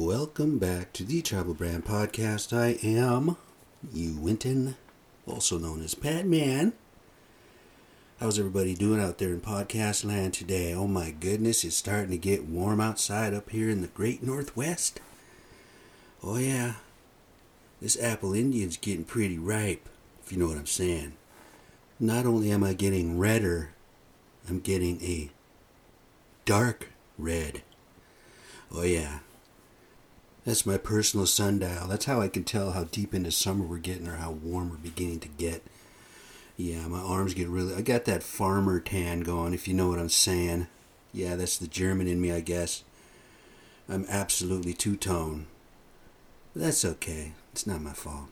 Welcome back to the Tribal Brand Podcast. I am you Winton, also known as Pat Man. How's everybody doing out there in podcast land today? Oh my goodness, it's starting to get warm outside up here in the great Northwest. Oh yeah, this apple Indian's getting pretty ripe, if you know what I'm saying. Not only am I getting redder, I'm getting a dark red. Oh yeah, that's my personal sundial. That's how I can tell how deep into summer we're getting or how warm we're beginning to get. Yeah, my arms get really. I got that farmer tan going, if you know what I'm saying. Yeah, that's the German in me, I guess. I'm absolutely two tone. But that's okay. It's not my fault.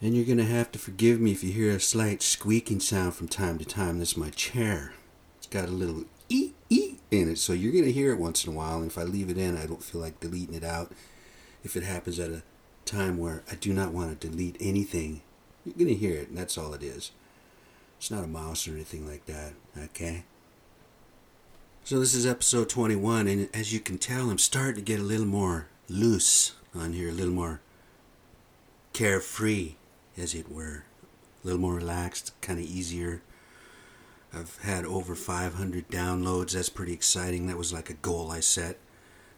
And you're going to have to forgive me if you hear a slight squeaking sound from time to time. That's my chair. It's got a little ee ee in it, so you're going to hear it once in a while. And if I leave it in, I don't feel like deleting it out. If it happens at a time where I do not want to delete anything, you're going to hear it, and that's all it is. It's not a mouse or anything like that, okay? So this is episode 21, and as you can tell, I'm starting to get a little more loose on here, a little more carefree, as it were. A little more relaxed, kind of easier. I've had over 500 downloads. That's pretty exciting. That was like a goal I set.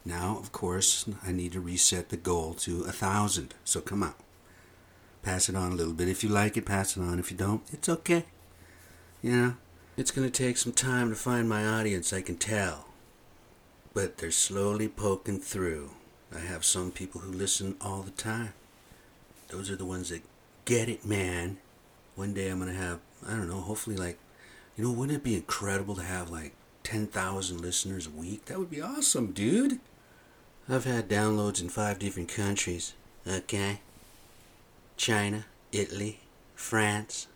Now, of course, I need to reset the goal to a thousand. So come on. Pass it on a little bit. If you like it, pass it on. If you don't, it's okay. You know, it's going to take some time to find my audience, I can tell. But they're slowly poking through. I have some people who listen all the time. Those are the ones that get it, man. One day I'm going to have, I don't know, hopefully like you know, wouldn't it be incredible to have like 10,000 listeners a week? That would be awesome, dude. I've had downloads in five different countries. Okay. China, Italy, France,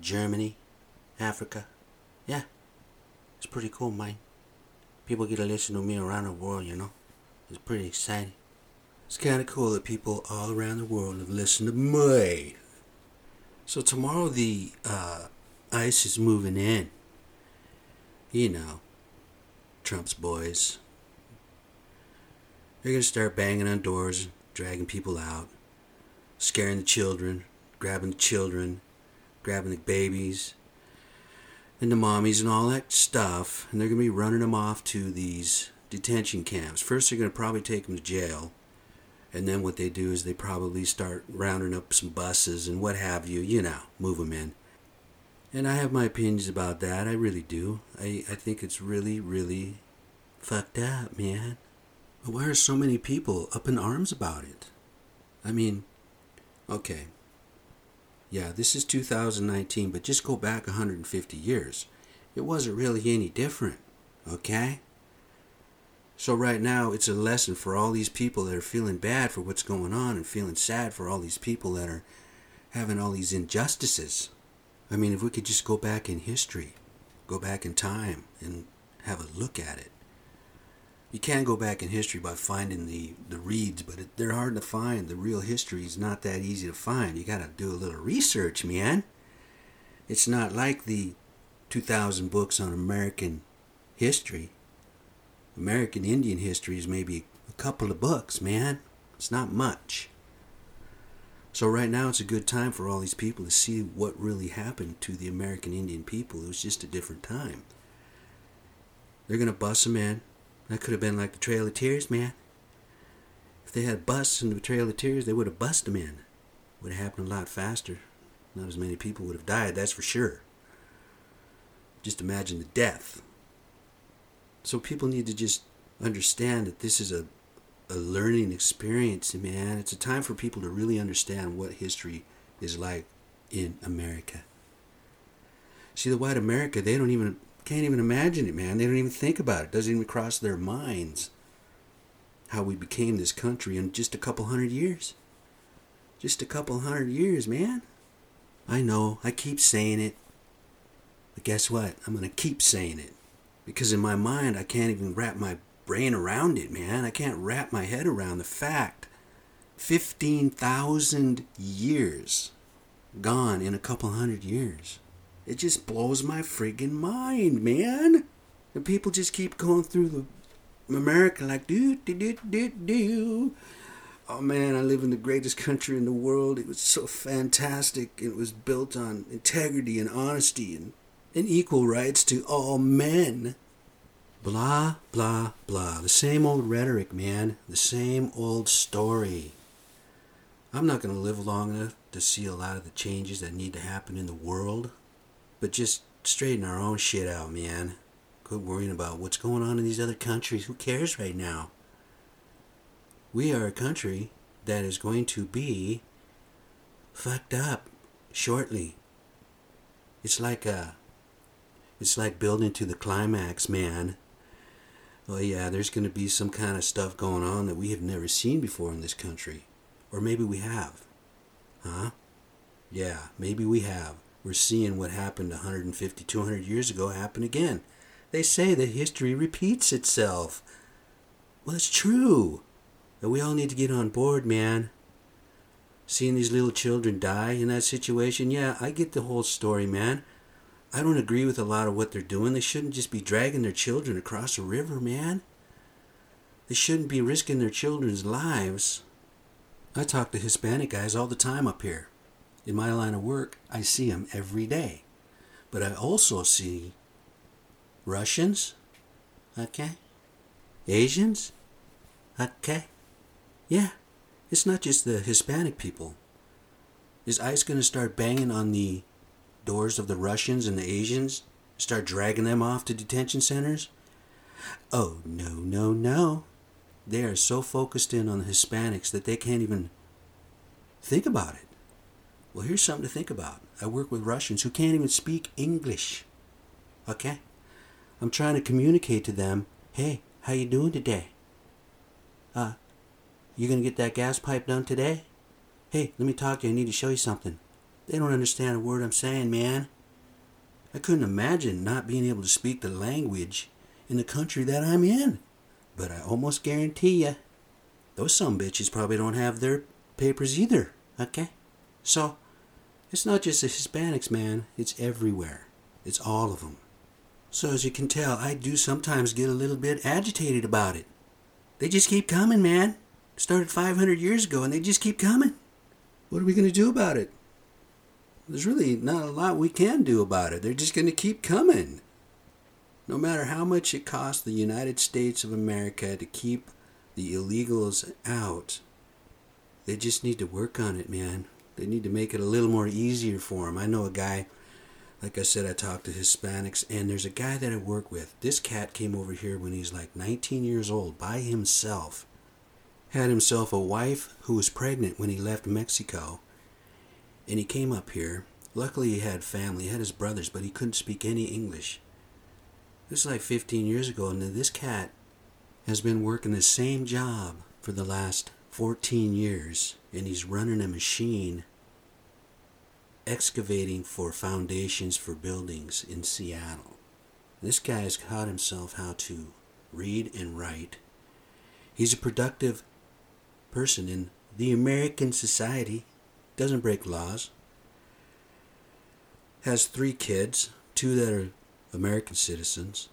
Germany, Africa. Yeah. It's pretty cool, man. People get to listen to me around the world, you know. It's pretty exciting. It's kind of cool that people all around the world have listened to me. So tomorrow the uh, ICE is moving in. You know, Trump's boys. They're going to start banging on doors, dragging people out, scaring the children, grabbing the children, grabbing the babies, and the mommies and all that stuff. And they're going to be running them off to these detention camps. First, they're going to probably take them to jail. And then what they do is they probably start rounding up some buses and what have you, you know, move them in. And I have my opinions about that. I really do. I, I think it's really, really fucked up, man. But why are so many people up in arms about it? I mean, okay. Yeah, this is 2019, but just go back 150 years. It wasn't really any different, okay? So, right now, it's a lesson for all these people that are feeling bad for what's going on and feeling sad for all these people that are having all these injustices. I mean, if we could just go back in history, go back in time and have a look at it. You can go back in history by finding the, the reads, but it, they're hard to find. The real history is not that easy to find. You got to do a little research, man. It's not like the 2,000 books on American history. American Indian history is maybe a couple of books, man. It's not much. So right now it's a good time for all these people to see what really happened to the American Indian people. It was just a different time. They're gonna bust them in. That could have been like the Trail of Tears, man. If they had busts in the Trail of Tears, they would have bust them in. Would have happened a lot faster. Not as many people would have died, that's for sure. Just imagine the death. So people need to just understand that this is a a learning experience, man. It's a time for people to really understand what history is like in America. See, the white America, they don't even can't even imagine it, man. They don't even think about it. it doesn't even cross their minds how we became this country in just a couple hundred years. Just a couple hundred years, man. I know, I keep saying it. But guess what? I'm going to keep saying it. Because in my mind, I can't even wrap my brain around it, man. I can't wrap my head around the fact 15,000 years gone in a couple hundred years. It just blows my friggin' mind, man. And people just keep going through the America like do do do do do. Oh man, I live in the greatest country in the world. It was so fantastic. It was built on integrity and honesty and, and equal rights to all men. Blah, blah, blah. The same old rhetoric, man. The same old story. I'm not going to live long enough to see a lot of the changes that need to happen in the world, but just straighten our own shit out, man. Quit worrying about what's going on in these other countries. Who cares right now? We are a country that is going to be fucked up shortly. It's like a uh, it's like building to the climax, man. Oh yeah, there's going to be some kind of stuff going on that we have never seen before in this country. Or maybe we have. Huh? Yeah, maybe we have. We're seeing what happened 150, 200 years ago happen again. They say that history repeats itself. Well, it's true. And we all need to get on board, man. Seeing these little children die in that situation, yeah, I get the whole story, man. I don't agree with a lot of what they're doing. They shouldn't just be dragging their children across a river, man. They shouldn't be risking their children's lives. I talk to Hispanic guys all the time up here. In my line of work, I see them every day. But I also see Russians, okay? Asians, okay? Yeah, it's not just the Hispanic people. Is ICE going to start banging on the doors of the Russians and the Asians? Start dragging them off to detention centers? Oh, no, no, no. They are so focused in on the Hispanics that they can't even think about it. Well, here's something to think about. I work with Russians who can't even speak English. Okay? I'm trying to communicate to them, "Hey, how you doing today? Uh, you gonna get that gas pipe done today? Hey, let me talk to you. I need to show you something. They don't understand a word I'm saying, man. I couldn't imagine not being able to speak the language in the country that I'm in. But I almost guarantee you, those some bitches probably don't have their papers either, okay? So, it's not just the Hispanics, man. It's everywhere. It's all of them. So, as you can tell, I do sometimes get a little bit agitated about it. They just keep coming, man started 500 years ago and they just keep coming. What are we going to do about it? There's really not a lot we can do about it. They're just going to keep coming. No matter how much it costs the United States of America to keep the illegals out, they just need to work on it, man. They need to make it a little more easier for them. I know a guy, like I said, I talk to Hispanics, and there's a guy that I work with. This cat came over here when he's like 19 years old by himself had himself a wife who was pregnant when he left Mexico. And he came up here. Luckily, he had family, he had his brothers, but he couldn't speak any English. This is like 15 years ago, and this cat has been working the same job for the last 14 years, and he's running a machine excavating for foundations for buildings in Seattle. This guy has taught himself how to read and write. He's a productive person in the American society, doesn't break laws, has three kids, two that are American citizens.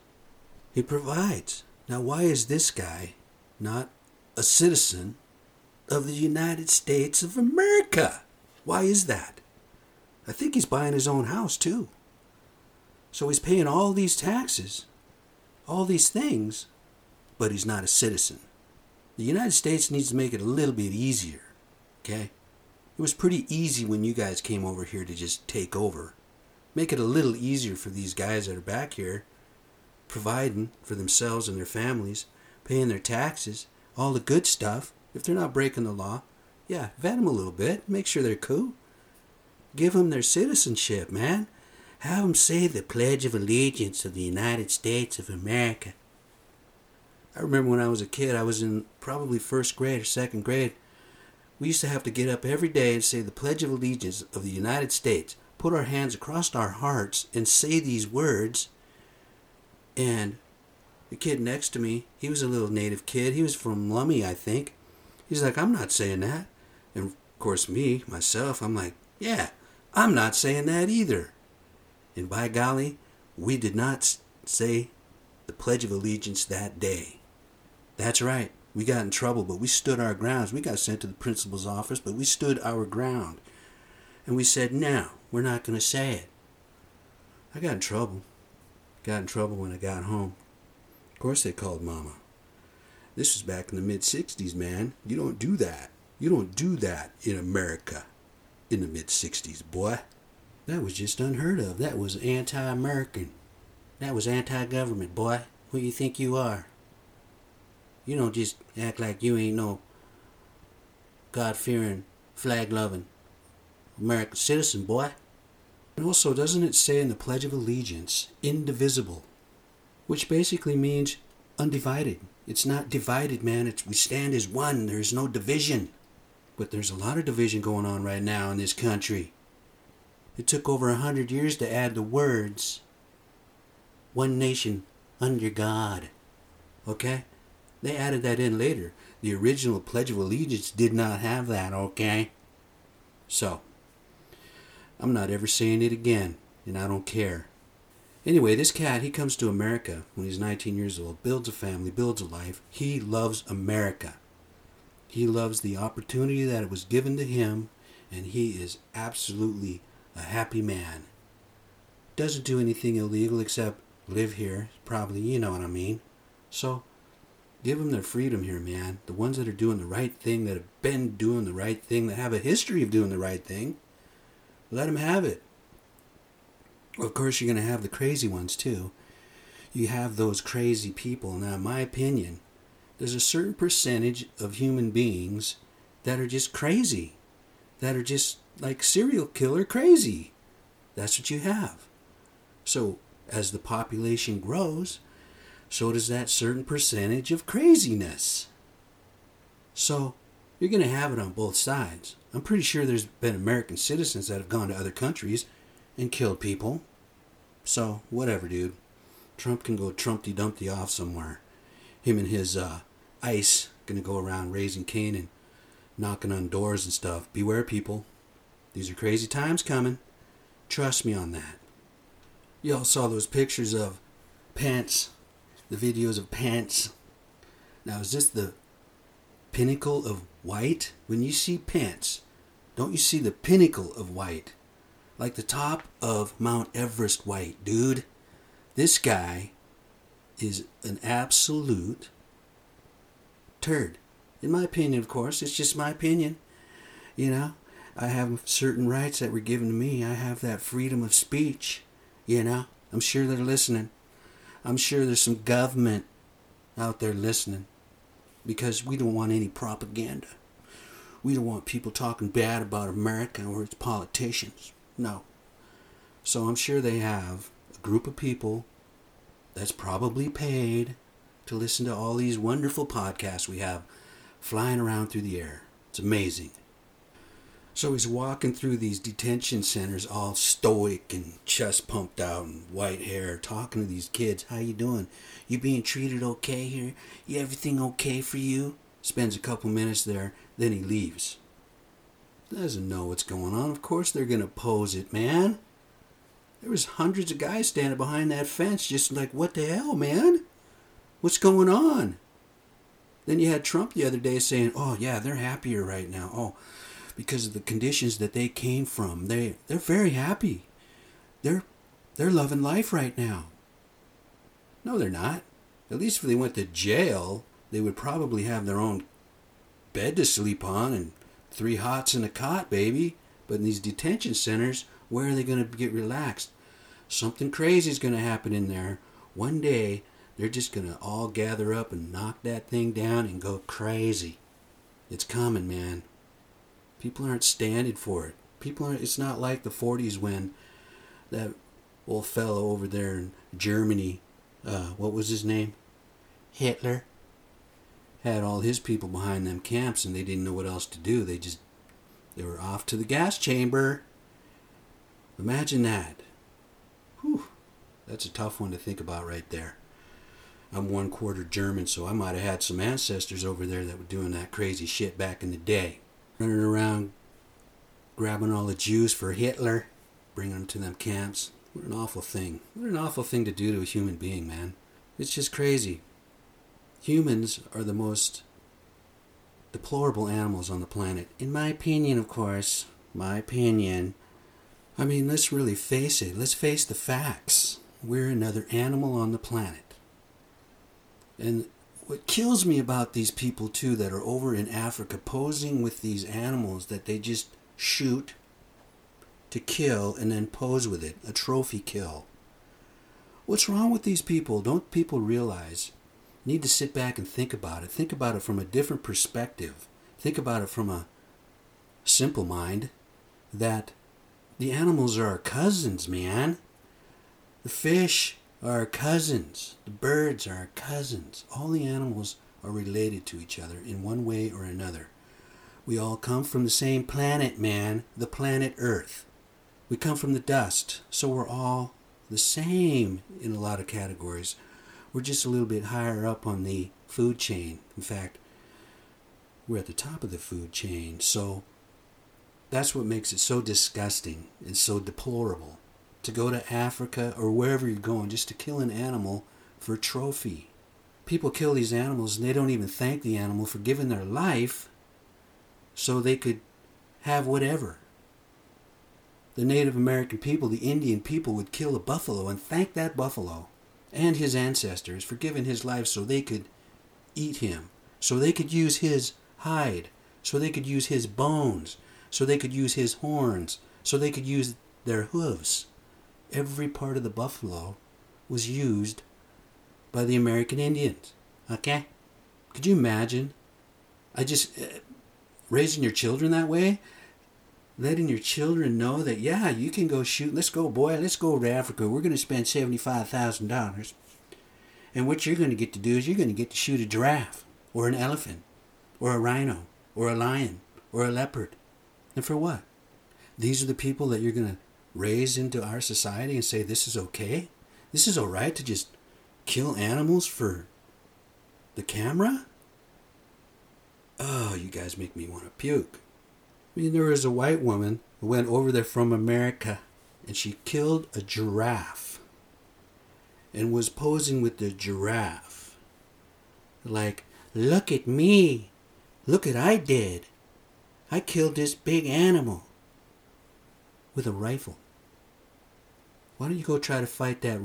He provides. Now, why is this guy not a citizen of the United States of America? Why is that? I think he's buying his own house too. So he's paying all these taxes, all these things, but he's not a citizen. The United States needs to make it a little bit easier. Okay? It was pretty easy when you guys came over here to just take over. Make it a little easier for these guys that are back here, providing for themselves and their families, paying their taxes, all the good stuff. If they're not breaking the law, yeah, vet them a little bit, make sure they're cool. Give them their citizenship, man. Have them say the Pledge of Allegiance of the United States of America. I remember when I was a kid, I was in probably first grade or second grade. We used to have to get up every day and say the Pledge of Allegiance of the United States, put our hands across our hearts, and say these words. And the kid next to me, he was a little native kid. He was from Lummi, I think. He's like, I'm not saying that. And of course, me, myself, I'm like, yeah, I'm not saying that either. And by golly, we did not say the Pledge of Allegiance that day. That's right. We got in trouble, but we stood our grounds. We got sent to the principal's office, but we stood our ground. And we said, no, we're not going to say it. I got in trouble. Got in trouble when I got home. Of course, they called Mama. This was back in the mid 60s, man. You don't do that. You don't do that in America in the mid 60s, boy. That was just unheard of. That was anti American. That was anti government, boy. Who you think you are? You don't just act like you ain't no God fearing, flag loving American citizen, boy. And also, doesn't it say in the Pledge of Allegiance, indivisible, which basically means undivided? It's not divided, man. It's we stand as one. There's no division. But there's a lot of division going on right now in this country. It took over a hundred years to add the words one nation under God. Okay? They added that in later. The original Pledge of Allegiance did not have that, okay? So, I'm not ever saying it again, and I don't care. Anyway, this cat, he comes to America when he's 19 years old, builds a family, builds a life. He loves America. He loves the opportunity that it was given to him, and he is absolutely a happy man. Doesn't do anything illegal except live here, probably, you know what I mean. So, give them their freedom here, man. The ones that are doing the right thing, that have been doing the right thing, that have a history of doing the right thing, let them have it. Of course, you're going to have the crazy ones too. You have those crazy people. Now, in my opinion, there's a certain percentage of human beings that are just crazy, that are just like serial killer crazy. That's what you have. So, as the population grows, so does that certain percentage of craziness. So, you're going to have it on both sides. I'm pretty sure there's been American citizens that have gone to other countries and killed people. So, whatever, dude. Trump can go Trumpty Dumpty off somewhere. Him and his uh, ICE gonna go around raising Cain and knocking on doors and stuff. Beware, people. These are crazy times coming. Trust me on that. Y'all saw those pictures of Pence, the videos of Pence. Now, is this the pinnacle of white? When you see Pence, don't you see the pinnacle of white? Like the top of Mount Everest white, dude. This guy is an absolute turd. In my opinion, of course, it's just my opinion. You know, I have certain rights that were given to me. I have that freedom of speech. You know, I'm sure they're listening. I'm sure there's some government out there listening because we don't want any propaganda. We don't want people talking bad about America or its politicians. No. So I'm sure they have a group of people that's probably paid to listen to all these wonderful podcasts we have flying around through the air. It's amazing. So he's walking through these detention centers all stoic and chest pumped out and white hair, talking to these kids. How you doing? You being treated okay here? You everything okay for you? Spends a couple minutes there, then he leaves. Doesn't know what's going on. Of course they're gonna pose it, man. There was hundreds of guys standing behind that fence just like, what the hell, man? What's going on? Then you had Trump the other day saying, oh yeah, they're happier right now. Oh, because of the conditions that they came from. They they're very happy. They're they're loving life right now. No, they're not. At least if they went to jail, they would probably have their own bed to sleep on and three hots and a cot, baby. But in these detention centers, where are they going to get relaxed? Something crazy is going to happen in there. One day, they're just going to all gather up and knock that thing down and go crazy. It's coming, man. People aren't standing for it. People aren't, it's not like the 40s when that old fellow over there in Germany, uh, what was his name? Hitler. Had all his people behind them camps and they didn't know what else to do. They just, they were off to the gas chamber. Imagine that. Whew. That's a tough one to think about right there. I'm one quarter German, so I might have had some ancestors over there that were doing that crazy shit back in the day running around grabbing all the Jews for Hitler, bringing them to them camps. What an awful thing. What an awful thing to do to a human being, man. It's just crazy. humans are the most deplorable animals on the planet. In my opinion, of course. My opinion. I mean, let's really face it. Let's face the facts. We're another animal on the planet. And what kills me about these people, too, that are over in Africa posing with these animals that they just shoot to kill and then pose with it, a trophy kill. What's wrong with these people? Don't people realize? Need to sit back and think about it. Think about it from a different perspective. Think about it from a simple mind that the animals are our cousins, man. The fish are our cousins. The birds are our cousins. All the animals are related to each other in one way or another. We all come from the same planet, man, the planet Earth. We come from the dust, so we're all the same in a lot of categories. We're just a little bit higher up on the food chain. In fact, we're at the top of the food chain. So that's what makes it so disgusting and so deplorable to go to Africa or wherever you're going just to kill an animal for a trophy. People kill these animals and they don't even thank the animal for giving their life so they could have whatever. The Native American people, the Indian people, would kill a buffalo and thank that buffalo and his ancestors for giving his life so they could eat him, so they could use his hide, so they could use his bones, so they could use his horns, so they could use their hooves. Every part of the buffalo was used by the American Indians. Okay? Could you imagine? I just. Uh, raising your children that way? Letting your children know that, yeah, you can go shoot. Let's go, boy. Let's go to Africa. We're going to spend $75,000. And what you're going to get to do is you're going to get to shoot a giraffe, or an elephant, or a rhino, or a lion, or a leopard. And for what? These are the people that you're going to raise into our society and say this is okay? This is all right to just kill animals for the camera? Oh, you guys make me want to puke. I mean, there was a white woman who went over there from America and she killed a giraffe and was posing with the giraffe. Like, look at me. Look at I did. I killed this big animal with a rifle. Why don't you go try to fight that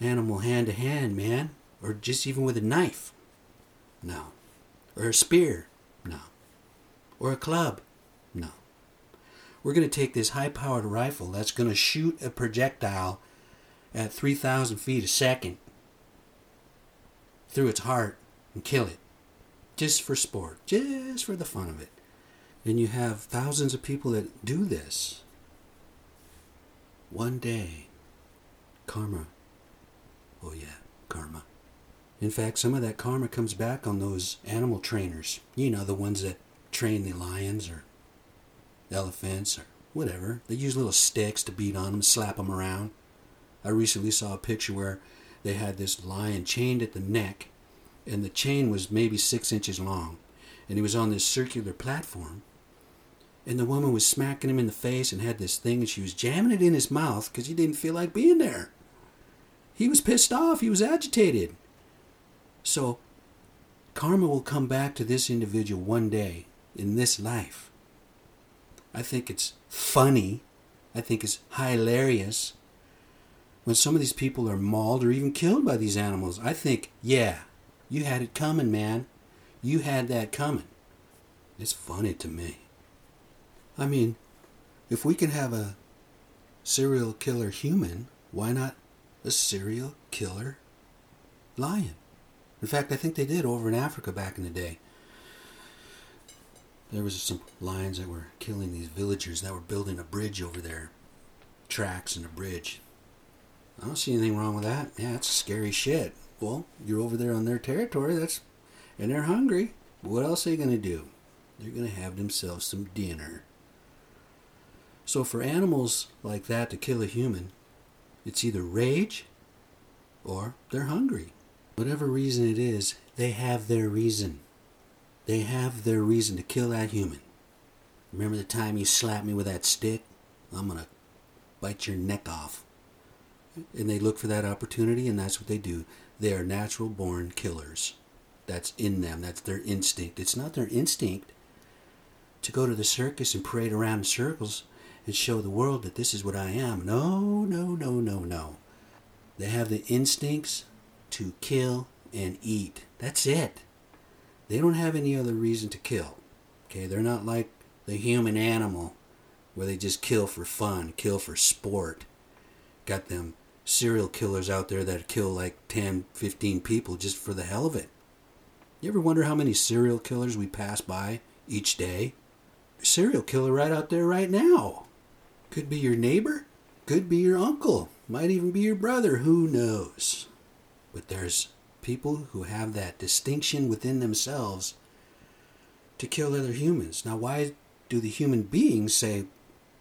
animal hand to hand, man? Or just even with a knife? No. Or a spear? No. Or a club? No. We're going to take this high powered rifle that's going to shoot a projectile at 3,000 feet a second through its heart and kill it. Just for sport. Just for the fun of it. And you have thousands of people that do this. One day, karma. Oh, yeah, karma. In fact, some of that karma comes back on those animal trainers. You know, the ones that train the lions or elephants or whatever. They use little sticks to beat on them, slap them around. I recently saw a picture where they had this lion chained at the neck, and the chain was maybe six inches long, and he was on this circular platform, and the woman was smacking him in the face and had this thing and she was jamming it in his mouth because he didn't feel like being there. He was pissed off. He was agitated. So, karma will come back to this individual one day in this life. I think it's funny. I think it's hilarious when some of these people are mauled or even killed by these animals. I think, yeah, you had it coming, man. You had that coming. It's funny to me. I mean, if we can have a serial killer human, why not a serial killer lion? In fact, I think they did over in Africa back in the day. There was some lions that were killing these villagers that were building a bridge over there. Tracks and a bridge. I don't see anything wrong with that. Yeah, it's scary shit. Well, you're over there on their territory, that's and they're hungry. What else are they gonna do? They're gonna have themselves some dinner. So for animals like that to kill a human, it's either rage or they're hungry. Whatever reason it is, they have their reason. They have their reason to kill that human. Remember the time you slapped me with that stick? I'm going to bite your neck off. And they look for that opportunity, and that's what they do. They are natural born killers. that's in them. That's their instinct. It's not their instinct to go to the circus and parade around in circles and show the world that this is what I am. No, no, no, no, no. They have the instincts to kill and eat. That's it. They don't have any other reason to kill. Okay, they're not like the human animal where they just kill for fun, kill for sport. Got them serial killers out there that kill like 10, 15 people just for the hell of it. You ever wonder how many serial killers we pass by each day? Serial killer right out there right now. Could be your neighbor, could be your uncle, might even be your brother, who knows? But there's people who have that distinction within themselves to kill other humans. Now, why do the human beings say,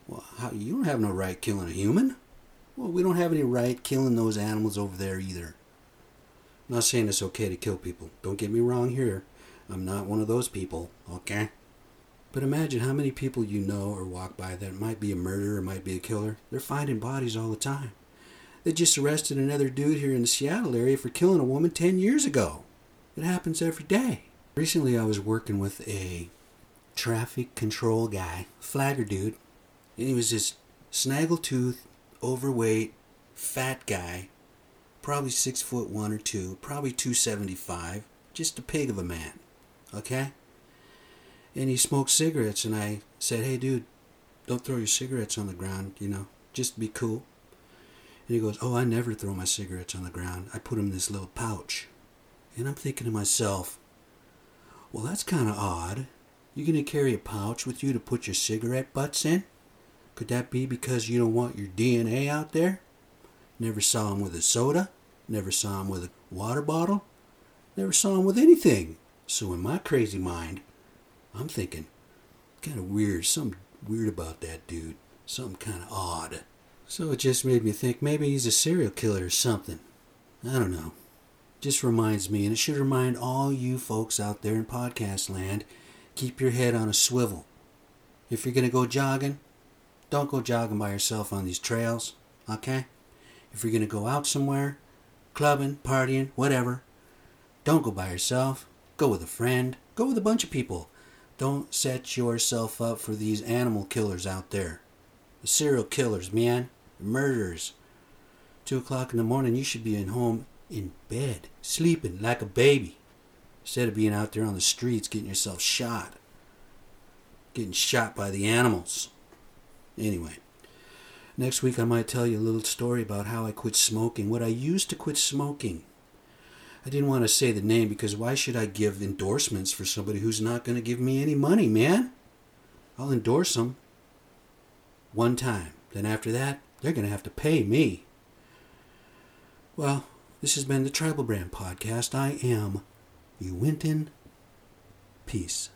well, how, you don't have no right killing a human? Well, we don't have any right killing those animals over there either. I'm not saying it's okay to kill people. Don't get me wrong here. I'm not one of those people, okay? But imagine how many people you know or walk by that might be a murderer, might be a killer. They're finding bodies all the time. They just arrested another dude here in the Seattle area for killing a woman 10 years ago. It happens every day. Recently, I was working with a traffic control guy, flagger dude, and he was this snaggletooth, overweight, fat guy, probably six foot one or two, probably 275, just a pig of a man, okay? And he smoked cigarettes, and I said, hey, dude, don't throw your cigarettes on the ground, you know, just be cool. And he goes, oh, I never throw my cigarettes on the ground. I put them in this little pouch. And I'm thinking to myself, well, that's kind of odd. You're going to carry a pouch with you to put your cigarette butts in? Could that be because you don't want your DNA out there? Never saw him with a soda. Never saw him with a water bottle. Never saw him with anything. So in my crazy mind, I'm thinking, kind of weird. Something weird about that dude. Something kind of odd. So it just made me think maybe he's a serial killer or something. I don't know just reminds me, and it should remind all you folks out there in podcast land keep your head on a swivel. If you're going to go jogging, don't go jogging by yourself on these trails, okay? If you're going to go out somewhere, clubbing, partying, whatever, don't go by yourself. Go with a friend. Go with a bunch of people. Don't set yourself up for these animal killers out there. The serial killers, man. The murderers. Two o'clock in the morning, you should be in home in bed, sleeping like a baby, instead of being out there on the streets getting yourself shot, getting shot by the animals. Anyway, next week I might tell you a little story about how I quit smoking, what I used to quit smoking. I didn't want to say the name because why should I give endorsements for somebody who's not going to give me any money, man? I'll endorse them one time. Then after that, they're going to have to pay me. Well, this has been the Tribal Brand Podcast. I am Uinton. Peace.